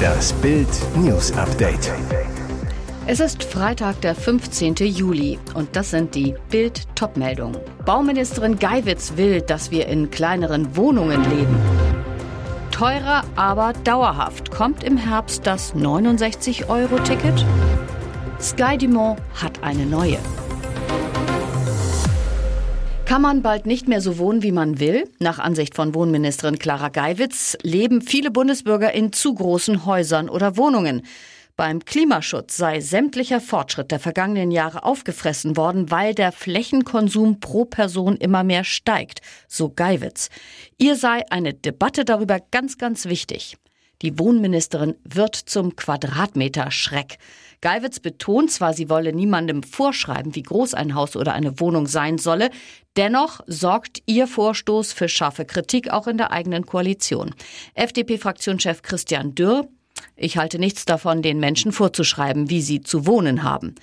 Das Bild News Update. Es ist Freitag, der 15. Juli und das sind die Bild Topmeldungen. Bauministerin Geiwitz will, dass wir in kleineren Wohnungen leben. Teurer, aber dauerhaft. Kommt im Herbst das 69-Euro-Ticket? Sky Dumont hat eine neue. Kann man bald nicht mehr so wohnen, wie man will? Nach Ansicht von Wohnministerin Clara Geiwitz leben viele Bundesbürger in zu großen Häusern oder Wohnungen. Beim Klimaschutz sei sämtlicher Fortschritt der vergangenen Jahre aufgefressen worden, weil der Flächenkonsum pro Person immer mehr steigt, so Geiwitz. Ihr sei eine Debatte darüber ganz, ganz wichtig. Die Wohnministerin wird zum Quadratmeter-Schreck. Geiwitz betont zwar, sie wolle niemandem vorschreiben, wie groß ein Haus oder eine Wohnung sein solle, dennoch sorgt ihr Vorstoß für scharfe Kritik auch in der eigenen Koalition. FDP-Fraktionschef Christian Dürr ich halte nichts davon, den Menschen vorzuschreiben, wie sie zu wohnen haben.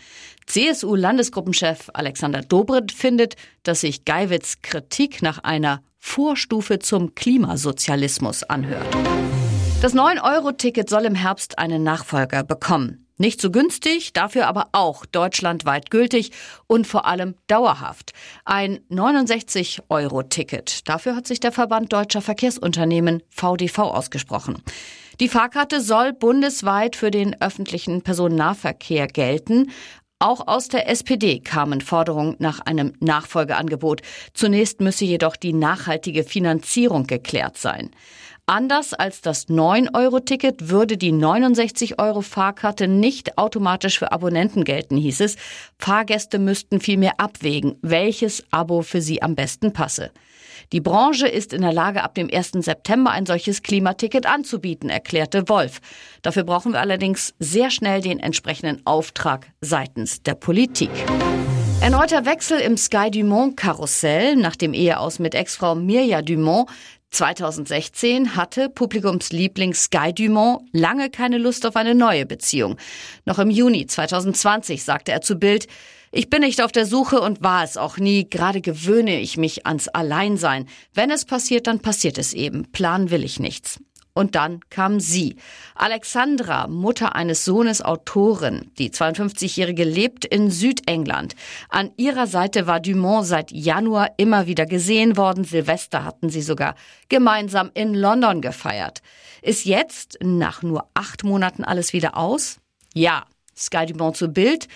CSU-Landesgruppenchef Alexander Dobrindt findet, dass sich Geiwitz Kritik nach einer Vorstufe zum Klimasozialismus anhört. Das 9-Euro-Ticket soll im Herbst einen Nachfolger bekommen. Nicht so günstig, dafür aber auch deutschlandweit gültig und vor allem dauerhaft. Ein 69-Euro-Ticket. Dafür hat sich der Verband Deutscher Verkehrsunternehmen VDV ausgesprochen. Die Fahrkarte soll bundesweit für den öffentlichen Personennahverkehr gelten. Auch aus der SPD kamen Forderungen nach einem Nachfolgeangebot. Zunächst müsse jedoch die nachhaltige Finanzierung geklärt sein. Anders als das 9-Euro-Ticket würde die 69-Euro-Fahrkarte nicht automatisch für Abonnenten gelten, hieß es. Fahrgäste müssten vielmehr abwägen, welches Abo für sie am besten passe. Die Branche ist in der Lage, ab dem 1. September ein solches Klimaticket anzubieten, erklärte Wolf. Dafür brauchen wir allerdings sehr schnell den entsprechenden Auftrag seitens der Politik. Erneuter Wechsel im Sky Dumont Karussell nach dem Eheaus mit Ex-Frau Mirja Dumont 2016 hatte Publikumsliebling Sky Dumont lange keine Lust auf eine neue Beziehung. Noch im Juni 2020 sagte er zu Bild, ich bin nicht auf der Suche und war es auch nie. Gerade gewöhne ich mich ans Alleinsein. Wenn es passiert, dann passiert es eben. Plan will ich nichts. Und dann kam sie. Alexandra, Mutter eines Sohnes Autorin. Die 52-Jährige lebt in Südengland. An ihrer Seite war Dumont seit Januar immer wieder gesehen worden. Silvester hatten sie sogar gemeinsam in London gefeiert. Ist jetzt, nach nur acht Monaten, alles wieder aus? Ja. Sky Dumont zu Bild.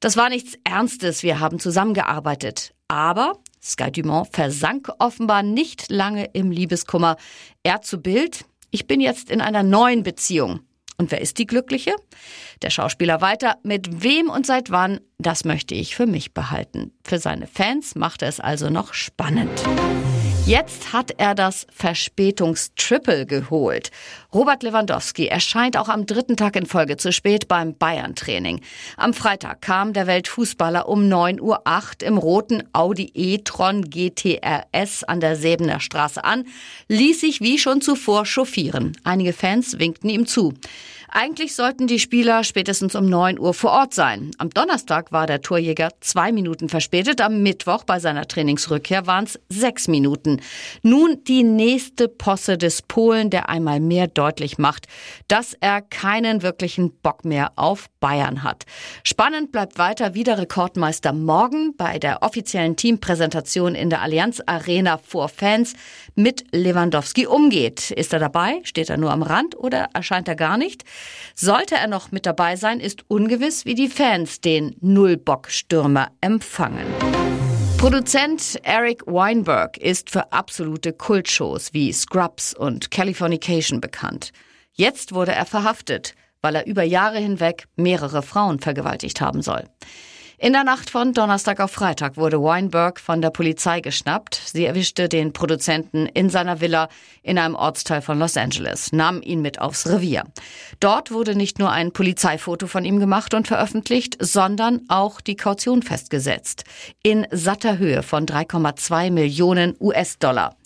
Das war nichts Ernstes. Wir haben zusammengearbeitet. Aber Sky Dumont versank offenbar nicht lange im Liebeskummer. Er zu Bild. Ich bin jetzt in einer neuen Beziehung. Und wer ist die Glückliche? Der Schauspieler weiter. Mit wem und seit wann? Das möchte ich für mich behalten. Für seine Fans macht er es also noch spannend. Jetzt hat er das Verspätungstriple geholt. Robert Lewandowski erscheint auch am dritten Tag in Folge zu spät beim Bayern-Training. Am Freitag kam der Weltfußballer um 9.08 Uhr im roten Audi e-tron GTRS an der Säbener Straße an, ließ sich wie schon zuvor chauffieren. Einige Fans winkten ihm zu. Eigentlich sollten die Spieler spätestens um 9 Uhr vor Ort sein. Am Donnerstag war der Torjäger zwei Minuten verspätet. Am Mittwoch bei seiner Trainingsrückkehr waren es sechs Minuten. Nun die nächste Posse des Polen, der einmal mehr deutlich macht, dass er keinen wirklichen Bock mehr auf Bayern hat. Spannend bleibt weiter, wie der Rekordmeister morgen bei der offiziellen Teampräsentation in der Allianz Arena vor Fans mit Lewandowski umgeht. Ist er dabei? Steht er nur am Rand oder erscheint er gar nicht? Sollte er noch mit dabei sein, ist ungewiss, wie die Fans den Nullbock-Stürmer empfangen. Produzent Eric Weinberg ist für absolute Kultshows wie Scrubs und Californication bekannt. Jetzt wurde er verhaftet, weil er über Jahre hinweg mehrere Frauen vergewaltigt haben soll. In der Nacht von Donnerstag auf Freitag wurde Weinberg von der Polizei geschnappt. Sie erwischte den Produzenten in seiner Villa in einem Ortsteil von Los Angeles, nahm ihn mit aufs Revier. Dort wurde nicht nur ein Polizeifoto von ihm gemacht und veröffentlicht, sondern auch die Kaution festgesetzt. In satter Höhe von 3,2 Millionen US-Dollar.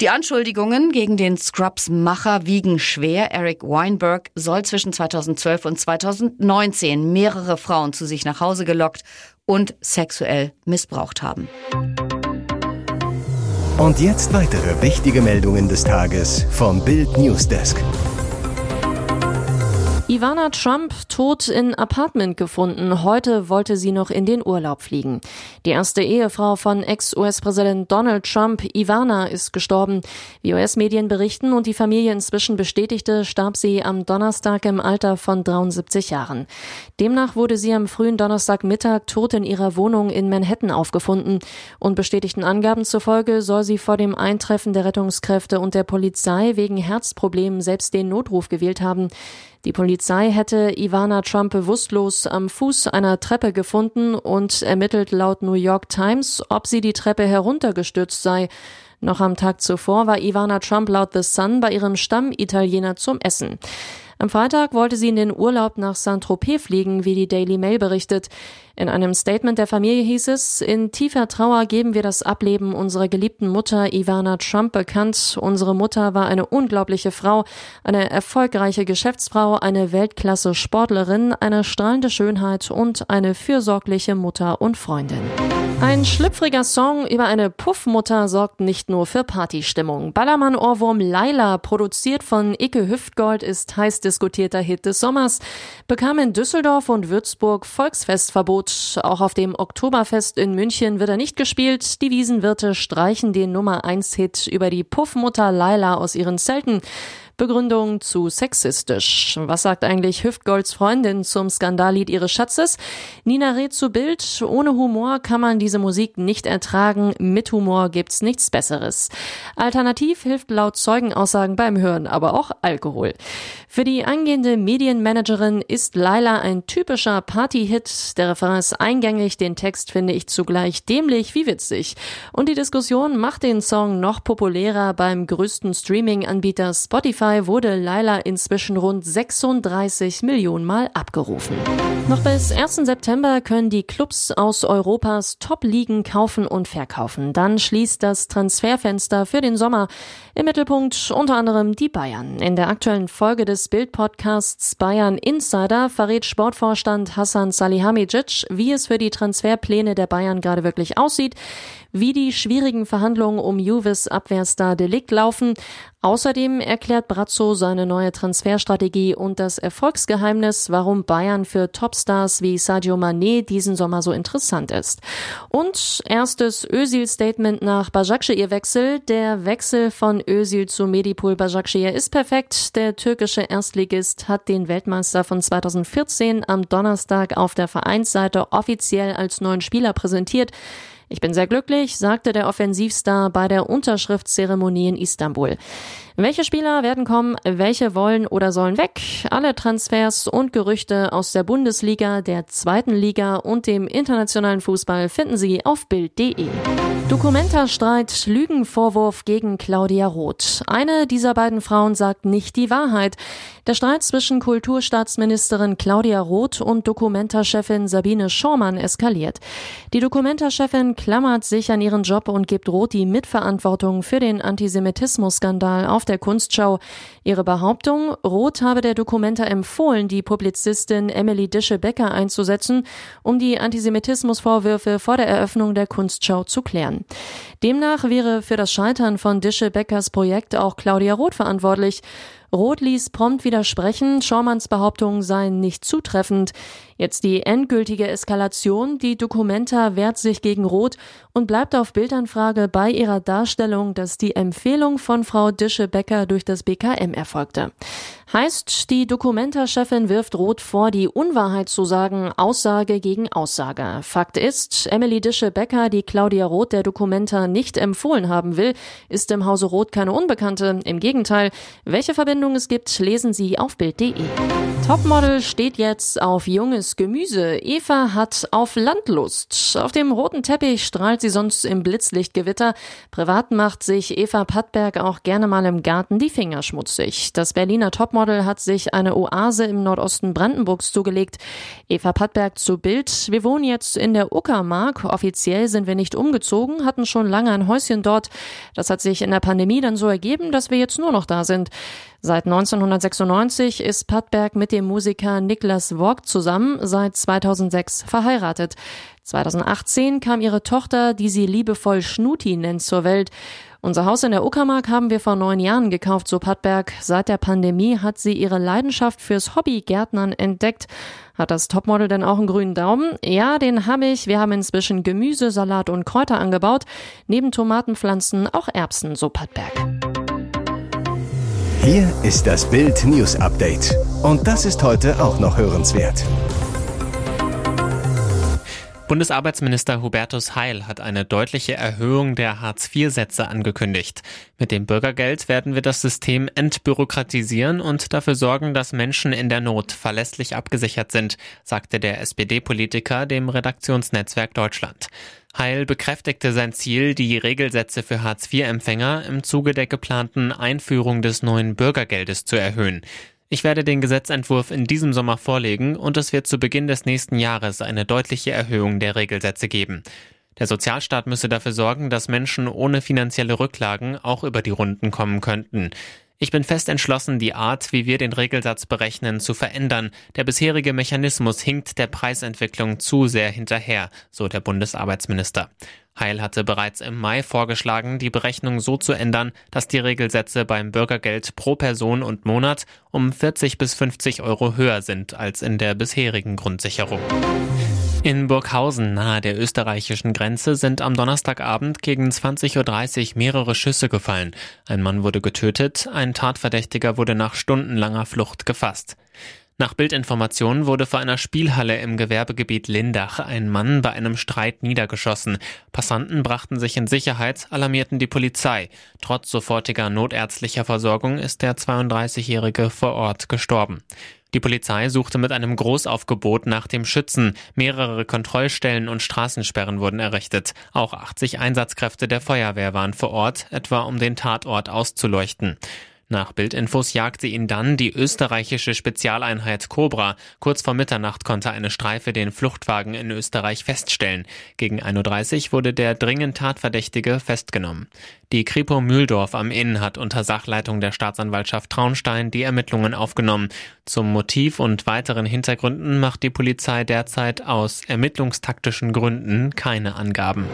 Die Anschuldigungen gegen den Scrubs-Macher wiegen schwer. Eric Weinberg soll zwischen 2012 und 2019 mehrere Frauen zu sich nach Hause gelockt und sexuell missbraucht haben. Und jetzt weitere wichtige Meldungen des Tages vom Bild Newsdesk. Ivana Trump tot in Apartment gefunden. Heute wollte sie noch in den Urlaub fliegen. Die erste Ehefrau von Ex-US-Präsident Donald Trump, Ivana, ist gestorben. Wie US-Medien berichten und die Familie inzwischen bestätigte, starb sie am Donnerstag im Alter von 73 Jahren. Demnach wurde sie am frühen Donnerstagmittag tot in ihrer Wohnung in Manhattan aufgefunden. Und bestätigten Angaben zufolge soll sie vor dem Eintreffen der Rettungskräfte und der Polizei wegen Herzproblemen selbst den Notruf gewählt haben. Die Polizei hätte Ivana Trump bewusstlos am Fuß einer Treppe gefunden und ermittelt laut New York Times, ob sie die Treppe heruntergestürzt sei. Noch am Tag zuvor war Ivana Trump laut The Sun bei ihrem Stammitaliener zum Essen. Am Freitag wollte sie in den Urlaub nach Saint-Tropez fliegen, wie die Daily Mail berichtet. In einem Statement der Familie hieß es, in tiefer Trauer geben wir das Ableben unserer geliebten Mutter Ivana Trump bekannt. Unsere Mutter war eine unglaubliche Frau, eine erfolgreiche Geschäftsfrau, eine Weltklasse Sportlerin, eine strahlende Schönheit und eine fürsorgliche Mutter und Freundin. Ein schlüpfriger Song über eine Puffmutter sorgt nicht nur für Partystimmung. Ballermann-Ohrwurm Laila, produziert von Icke Hüftgold, ist heiß diskutierter Hit des Sommers, bekam in Düsseldorf und Würzburg Volksfestverbot. Auch auf dem Oktoberfest in München wird er nicht gespielt. Die Wiesenwirte streichen den Nummer 1 Hit über die Puffmutter Laila aus ihren Zelten. Begründung zu sexistisch. Was sagt eigentlich Hüftgolds Freundin zum Skandallied ihres Schatzes? Nina rät zu Bild. Ohne Humor kann man diese Musik nicht ertragen. Mit Humor gibt's nichts Besseres. Alternativ hilft laut Zeugenaussagen beim Hören aber auch Alkohol. Für die angehende Medienmanagerin ist Laila ein typischer Partyhit. Der Refrain ist eingängig, den Text finde ich zugleich dämlich wie witzig. Und die Diskussion macht den Song noch populärer beim größten Streaming-Anbieter Spotify Spotify wurde Laila inzwischen rund 36 Millionen Mal abgerufen. Noch bis 1. September können die Clubs aus Europas Top-Ligen kaufen und verkaufen. Dann schließt das Transferfenster für den Sommer. Im Mittelpunkt unter anderem die Bayern. In der aktuellen Folge des Bild-Podcasts Bayern Insider verrät Sportvorstand Hassan Salihamidzic, wie es für die Transferpläne der Bayern gerade wirklich aussieht, wie die schwierigen Verhandlungen um Juves Abwehrstar Delikt laufen. Außerdem erklärt Brazzo seine neue Transferstrategie und das Erfolgsgeheimnis, warum Bayern für Topstars wie Sadio Mané diesen Sommer so interessant ist. Und erstes Özil-Statement nach Başakşehir-Wechsel. Der Wechsel von Özil zu Medipol Başakşehir ist perfekt. Der türkische Erstligist hat den Weltmeister von 2014 am Donnerstag auf der Vereinsseite offiziell als neuen Spieler präsentiert. Ich bin sehr glücklich, sagte der Offensivstar bei der Unterschriftszeremonie in Istanbul. Welche Spieler werden kommen, welche wollen oder sollen weg? Alle Transfers und Gerüchte aus der Bundesliga, der zweiten Liga und dem internationalen Fußball finden Sie auf Bild.de. Dokumentarstreit, Lügenvorwurf gegen Claudia Roth. Eine dieser beiden Frauen sagt nicht die Wahrheit. Der Streit zwischen Kulturstaatsministerin Claudia Roth und Dokumentarchefin Sabine Schormann eskaliert. Die Dokumentarchefin klammert sich an ihren Job und gibt Roth die Mitverantwortung für den Antisemitismus-Skandal auf der Kunstschau. Ihre Behauptung, Roth habe der Dokumenta empfohlen, die Publizistin Emily Dische-Becker einzusetzen, um die Antisemitismusvorwürfe vor der Eröffnung der Kunstschau zu klären. Demnach wäre für das Scheitern von Dische-Beckers Projekt auch Claudia Roth verantwortlich. Roth ließ prompt widersprechen, Schaumanns Behauptungen seien nicht zutreffend. Jetzt die endgültige Eskalation. Die Dokumenta wehrt sich gegen Roth und bleibt auf Bildanfrage bei ihrer Darstellung, dass die Empfehlung von Frau Dische-Becker durch das BKM erfolgte. Heißt, die Dokumenta-Chefin wirft Roth vor, die Unwahrheit zu sagen, Aussage gegen Aussage. Fakt ist, Emily Dische-Becker, die Claudia Roth der Dokumenta nicht empfohlen haben will, ist im Hause Roth keine Unbekannte. Im Gegenteil, welche Verbindung es gibt, lesen Sie auf Bild.de. Topmodel steht jetzt auf junges Gemüse. Eva hat auf Landlust. Auf dem roten Teppich strahlt sie sonst im Blitzlichtgewitter. Privat macht sich Eva Pattberg auch gerne mal im Garten die Finger schmutzig. Das Berliner Topmodel hat sich eine Oase im Nordosten Brandenburgs zugelegt. Eva Pattberg zu Bild. Wir wohnen jetzt in der Uckermark. Offiziell sind wir nicht umgezogen, hatten schon lange ein Häuschen dort. Das hat sich in der Pandemie dann so ergeben, dass wir jetzt nur noch da sind. Seit 1996 ist Pattberg mit dem Musiker Niklas Worg zusammen, seit 2006 verheiratet. 2018 kam ihre Tochter, die sie liebevoll Schnuti nennt, zur Welt. Unser Haus in der Uckermark haben wir vor neun Jahren gekauft, so Pattberg. Seit der Pandemie hat sie ihre Leidenschaft fürs Hobby Gärtnern entdeckt. Hat das Topmodel denn auch einen grünen Daumen? Ja, den habe ich. Wir haben inzwischen Gemüse, Salat und Kräuter angebaut. Neben Tomatenpflanzen auch Erbsen, so Pattberg. Hier ist das Bild News Update. Und das ist heute auch noch hörenswert. Bundesarbeitsminister Hubertus Heil hat eine deutliche Erhöhung der Hartz-IV-Sätze angekündigt. Mit dem Bürgergeld werden wir das System entbürokratisieren und dafür sorgen, dass Menschen in der Not verlässlich abgesichert sind, sagte der SPD-Politiker dem Redaktionsnetzwerk Deutschland. Heil bekräftigte sein Ziel, die Regelsätze für Hartz-IV-Empfänger im Zuge der geplanten Einführung des neuen Bürgergeldes zu erhöhen. Ich werde den Gesetzentwurf in diesem Sommer vorlegen und es wird zu Beginn des nächsten Jahres eine deutliche Erhöhung der Regelsätze geben. Der Sozialstaat müsse dafür sorgen, dass Menschen ohne finanzielle Rücklagen auch über die Runden kommen könnten. Ich bin fest entschlossen, die Art, wie wir den Regelsatz berechnen, zu verändern. Der bisherige Mechanismus hinkt der Preisentwicklung zu sehr hinterher, so der Bundesarbeitsminister. Heil hatte bereits im Mai vorgeschlagen, die Berechnung so zu ändern, dass die Regelsätze beim Bürgergeld pro Person und Monat um 40 bis 50 Euro höher sind als in der bisherigen Grundsicherung. In Burghausen nahe der österreichischen Grenze sind am Donnerstagabend gegen 20.30 Uhr mehrere Schüsse gefallen. Ein Mann wurde getötet, ein Tatverdächtiger wurde nach stundenlanger Flucht gefasst. Nach Bildinformationen wurde vor einer Spielhalle im Gewerbegebiet Lindach ein Mann bei einem Streit niedergeschossen. Passanten brachten sich in Sicherheit, alarmierten die Polizei. Trotz sofortiger notärztlicher Versorgung ist der 32-Jährige vor Ort gestorben. Die Polizei suchte mit einem Großaufgebot nach dem Schützen. Mehrere Kontrollstellen und Straßensperren wurden errichtet. Auch 80 Einsatzkräfte der Feuerwehr waren vor Ort, etwa um den Tatort auszuleuchten. Nach Bildinfos jagte ihn dann die österreichische Spezialeinheit Cobra. Kurz vor Mitternacht konnte eine Streife den Fluchtwagen in Österreich feststellen. Gegen 1.30 Uhr wurde der dringend Tatverdächtige festgenommen. Die Kripo Mühldorf am Inn hat unter Sachleitung der Staatsanwaltschaft Traunstein die Ermittlungen aufgenommen. Zum Motiv und weiteren Hintergründen macht die Polizei derzeit aus ermittlungstaktischen Gründen keine Angaben.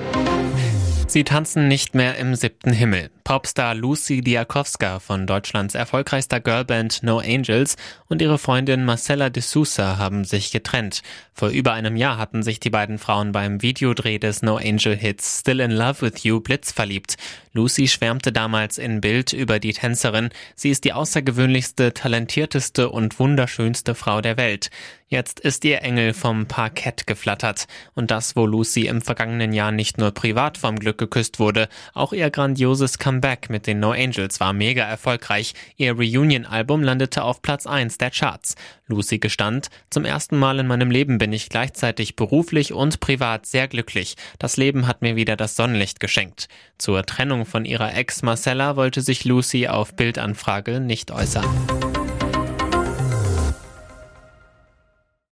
Sie tanzen nicht mehr im siebten Himmel. Popstar Lucy Diakowska von Deutschlands erfolgreichster Girlband No Angels und ihre Freundin Marcella de Sousa haben sich getrennt. Vor über einem Jahr hatten sich die beiden Frauen beim Videodreh des No Angel Hits Still in Love with You blitzverliebt. Lucy schwärmte damals in Bild über die Tänzerin. Sie ist die außergewöhnlichste, talentierteste und wunderschönste Frau der Welt. Jetzt ist ihr Engel vom Parkett geflattert. Und das, wo Lucy im vergangenen Jahr nicht nur privat vom Glück geküsst wurde, auch ihr grandioses Comeback mit den No Angels war mega erfolgreich. Ihr Reunion-Album landete auf Platz 1 der Charts. Lucy gestand, zum ersten Mal in meinem Leben bin ich gleichzeitig beruflich und privat sehr glücklich. Das Leben hat mir wieder das Sonnenlicht geschenkt. Zur Trennung von ihrer Ex Marcella wollte sich Lucy auf Bildanfrage nicht äußern.